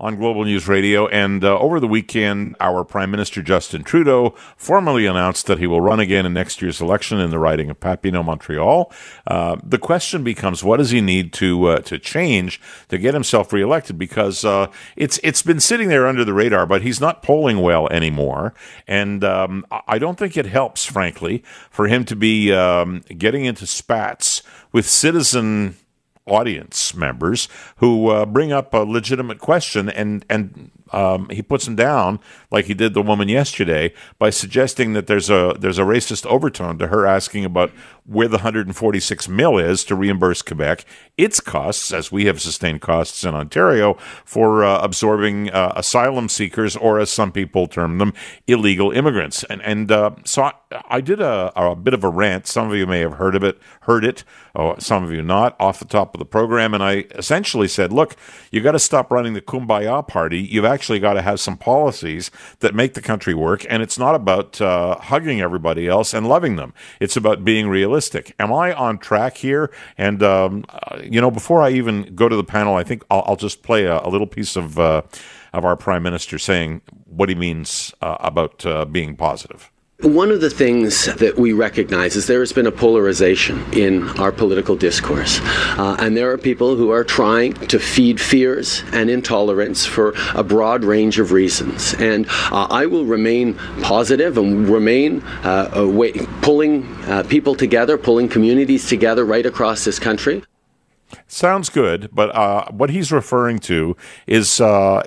on Global News Radio. And uh, over the weekend, our Prime Minister Justin Trudeau formally announced that he will run again in next year's election in the riding of Papineau, Montreal. Uh, the question becomes, what does he need to uh, to change to get himself reelected? Because uh, it's it's been sitting there under the radar, but he's not polling well anymore. And um, I don't think it helps, frankly, for him to be um, getting into spats with citizen audience members who uh, bring up a legitimate question and and um, he puts him down like he did the woman yesterday by suggesting that there's a there's a racist overtone to her asking about where the 146 mil is to reimburse Quebec its costs, as we have sustained costs in Ontario for uh, absorbing uh, asylum seekers, or as some people term them, illegal immigrants. And and uh, so I, I did a, a, bit of a rant. Some of you may have heard of it, heard it. Oh, some of you not off the top of the program. And I essentially said, look, you got to stop running the kumbaya party. You've actually got to have some policies that make the country work. And it's not about uh, hugging everybody else and loving them. It's about being realistic. Am I on track here? And um, uh, you know, before I even go to the panel, I think I'll, I'll just play a, a, little piece of uh, of our prime minister saying what he means uh, about uh, being positive. One of the things that we recognize is there has been a polarization in our political discourse. Uh, and there are people who are trying to feed fears and intolerance for a broad range of reasons. And uh, I will remain positive and remain uh, way, pulling uh, people together, pulling communities together right across this country. Sounds good, but uh, what he's referring to is uh,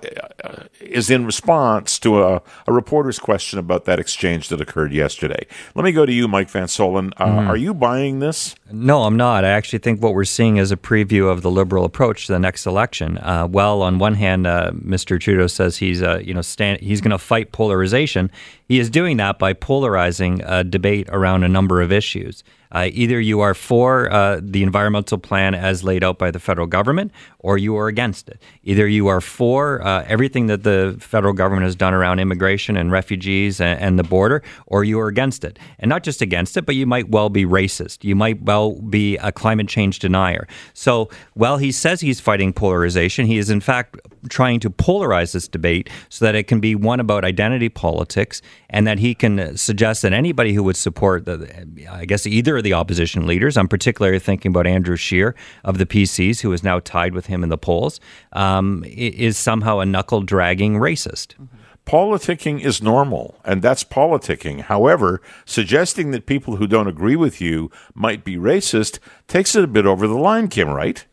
is in response to a, a, reporter's question about that exchange that occurred yesterday. Let me go to you, Mike Van Soelen. Uh, mm. Are you buying this? No, I'm not. I actually think what we're seeing is a preview of the Liberal approach to the next election. Uh, well, on one hand, uh, Mr. Trudeau says he's uh, you know stand, he's going to fight polarization. He is doing that by polarizing a debate around a number of issues. Uh, either you are for uh, the environmental plan as laid out by the federal government, or you are against it. Either you are for uh, everything that the federal government has done around immigration and refugees and, and, the border, or you are against it. And not just against it, but you might well be racist. You might well be a climate change denier. So while he says he's fighting polarization, he is in fact trying to polarize this debate so that it can be one about identity politics and that he can suggest that anybody who would support, the, I guess, either of the opposition leaders, I'm particularly thinking about Andrew Scheer of the PCs, who is now tied with him in the polls, um, is somehow a knuckle dragging racist. Mm-hmm. Politicking is normal, and that's politicking. However, suggesting that people who don't agree with you might be racist takes it a bit over the line, Kim, right?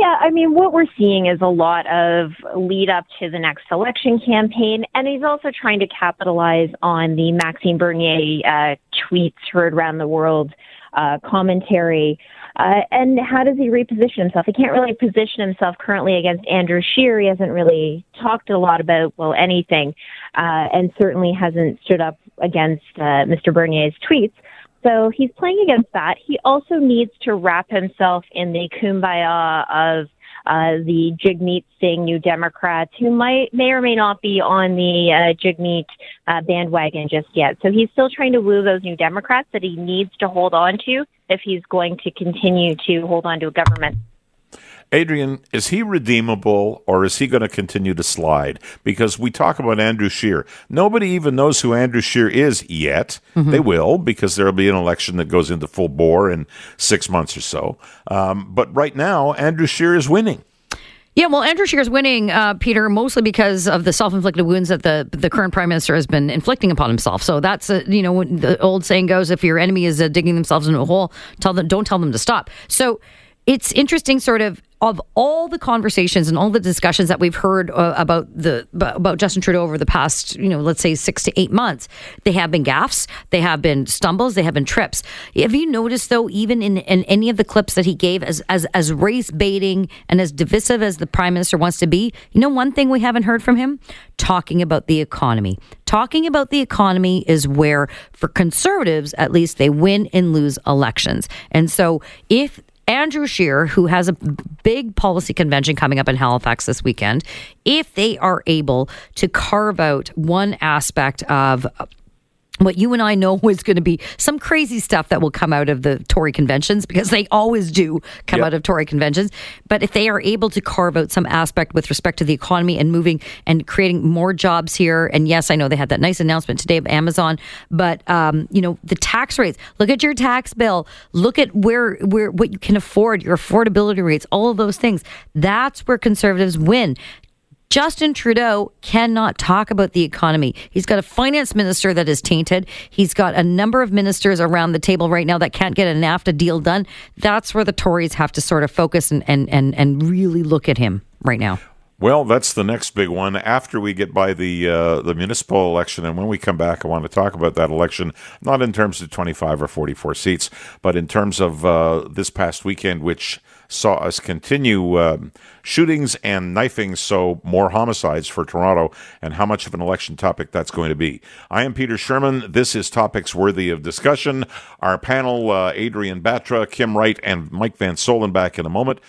Yeah, I mean, what we're seeing is a lot of lead up to the next election campaign, and he's also trying to capitalize on the Maxime Bernier uh, tweets heard around the world uh, commentary. Uh, and how does he reposition himself? He can't really position himself currently against Andrew Scheer. He hasn't really talked a lot about, well, anything, uh, and certainly hasn't stood up against uh, Mr. Bernier's tweets. So he's playing against that. He also needs to wrap himself in the kumbaya of uh, the Jagmeet Singh New Democrats, who might may or may not be on the uh, Jagmeet uh, bandwagon just yet. So he's still trying to woo those New Democrats that he needs to hold on to if he's going to continue to hold on to a government. Adrienne, is he redeemable or is he going to continue to slide? Because we talk about Andrew Scheer. Nobody even knows who Andrew Scheer is yet. Mm-hmm. They will because there will be an election that goes into full bore in six months or so. Um, but right now, Andrew Scheer is winning. Yeah, well, Andrew Scheer is winning, uh, Peter, mostly because of the self-inflicted wounds that the the current prime minister has been inflicting upon himself. So that's a, you know the old saying goes: if your enemy is uh, digging themselves into a hole, tell them don't tell them to stop. So it's interesting, sort of of all the conversations and all the discussions that we've heard uh, about the about Justin Trudeau over the past, you know, let's say six to eight months, they have been gaffes, they have been stumbles, they have been trips. Have you noticed though, even in, in any of the clips that he gave, as as as race baiting and as divisive as the prime minister wants to be, you know, one thing we haven't heard from him talking about the economy. Talking about the economy is where, for conservatives at least, they win and lose elections. And so, if Andrew Scheer, who has a big policy convention coming up in Halifax this weekend, if they are able to carve out one aspect of what you and I know is going to be some crazy stuff that will come out of the Tory conventions because they always do come Yep. out of Tory conventions. But if they are able to carve out some aspect with respect to the economy and moving and creating more jobs here, and yes, I know they had that nice announcement today of Amazon, but um, you know the tax rates. Look at your tax bill. Look at where where what you can afford, your affordability rates, all of those things. That's where conservatives win. Justin Trudeau cannot talk about the economy. He's got a finance minister that is tainted. He's got a number of ministers around the table right now that can't get a NAFTA deal done. That's where the Tories have to sort of focus and, and, and, and really look at him right now. Well, that's the next big one. After we get by the uh, the municipal election, and when we come back, I want to talk about that election, not in terms of 25 or 44 seats, but in terms of uh, this past weekend, which saw us continue um, shootings and knifings, so more homicides for Toronto, and how much of an election topic that's going to be. I am Peter Sherman. This is Topics Worthy of Discussion. Our panel, uh, Adrienne Batra, Kim Wright, and Mike Van Soelen back in a moment.